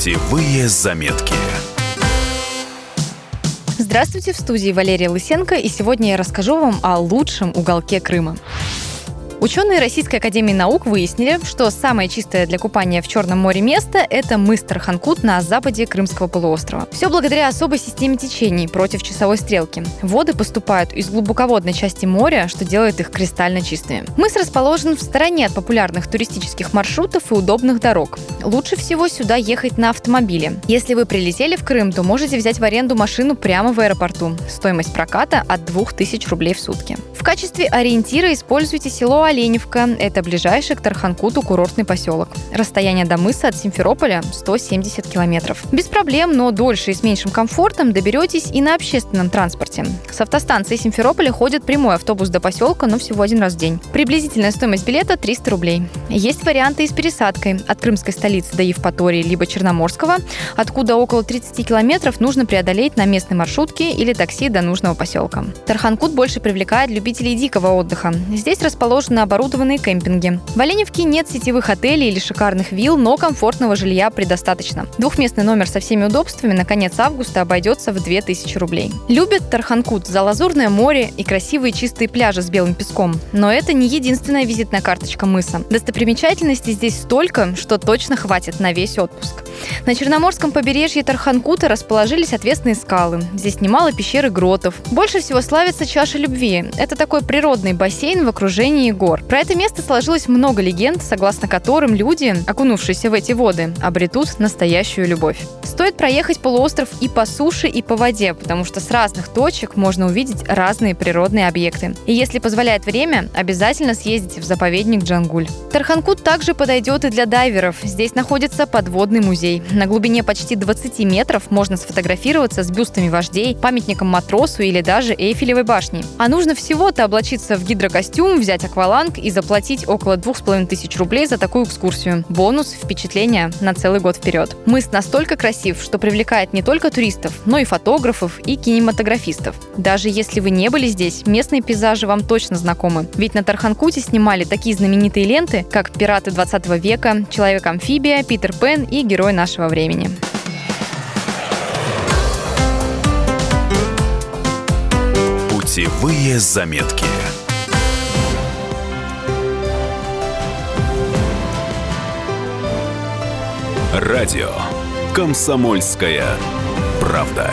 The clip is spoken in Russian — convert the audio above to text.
Путевые заметки. Здравствуйте, в студии Валерия Лысенко, и сегодня я расскажу вам о лучшем уголке Крыма. Ученые Российской Академии Наук выяснили, что самое чистое для купания в Черном море место – это мыс Тарханкут на западе Крымского полуострова. Все благодаря особой системе течений против часовой стрелки. Воды поступают из глубоководной части моря, что делает их кристально чистыми. Мыс расположен в стороне от популярных туристических маршрутов и удобных дорог. Лучше всего сюда ехать на автомобиле. Если вы прилетели в Крым, то можете взять в аренду машину прямо в аэропорту. Стоимость проката от 2000 рублей в сутки. В качестве ориентира используйте село Оленевка. Это ближайший к Тарханкуту курортный поселок. Расстояние до мыса от Симферополя 170 километров. Без проблем, но дольше и с меньшим комфортом доберетесь и на общественном транспорте. С автостанции Симферополя ходит прямой автобус до поселка, но всего один раз в день. Приблизительная стоимость билета 300 рублей. Есть варианты и с пересадкой от крымской столицы до Евпатории либо Черноморского, откуда около 30 километров нужно преодолеть на местной маршрутке или такси до нужного поселка. Тарханкут больше привлекает любителей дикого отдыха. Здесь расположена оборудованные кемпинги. В Оленевке нет сетевых отелей или шикарных вилл, но комфортного жилья предостаточно. Двухместный номер со всеми удобствами на конец августа обойдется в 2000 рублей. Любят Тарханкут за лазурное море и красивые чистые пляжи с белым песком. Но это не единственная визитная карточка мыса. Достопримечательностей здесь столько, что точно хватит на весь отпуск. На Черноморском побережье Тарханкута расположились отвесные скалы. Здесь немало пещер и гротов. Больше всего славится чаша любви. Это такой природный бассейн в окружении гор. Про это место сложилось много легенд, согласно которым люди, окунувшиеся в эти воды, обретут настоящую любовь. Стоит проехать полуостров и по суше, и по воде, потому что с разных точек можно увидеть разные природные объекты. И если позволяет время, обязательно съездите в заповедник Джангуль. Тарханкут также подойдет и для дайверов. Здесь находится подводный музей. На глубине почти 20 метров можно сфотографироваться с бюстами вождей, памятником матросу или даже Эйфелевой башней. А нужно всего-то облачиться в гидрокостюм, взять акваланг и заплатить около двух с половиной тысяч рублей за такую экскурсию. Бонус – впечатление на целый год вперед. Мыс настолько красив, что привлекает не только туристов, но и фотографов и кинематографистов. Даже если вы не были здесь, местные пейзажи вам точно знакомы. Ведь на Тарханкуте снимали такие знаменитые ленты, как «Пираты 20 века», «Человек-амфибия», «Питер Пен» и «Герой нашего времени». Путевые заметки. Радио «Комсомольская правда».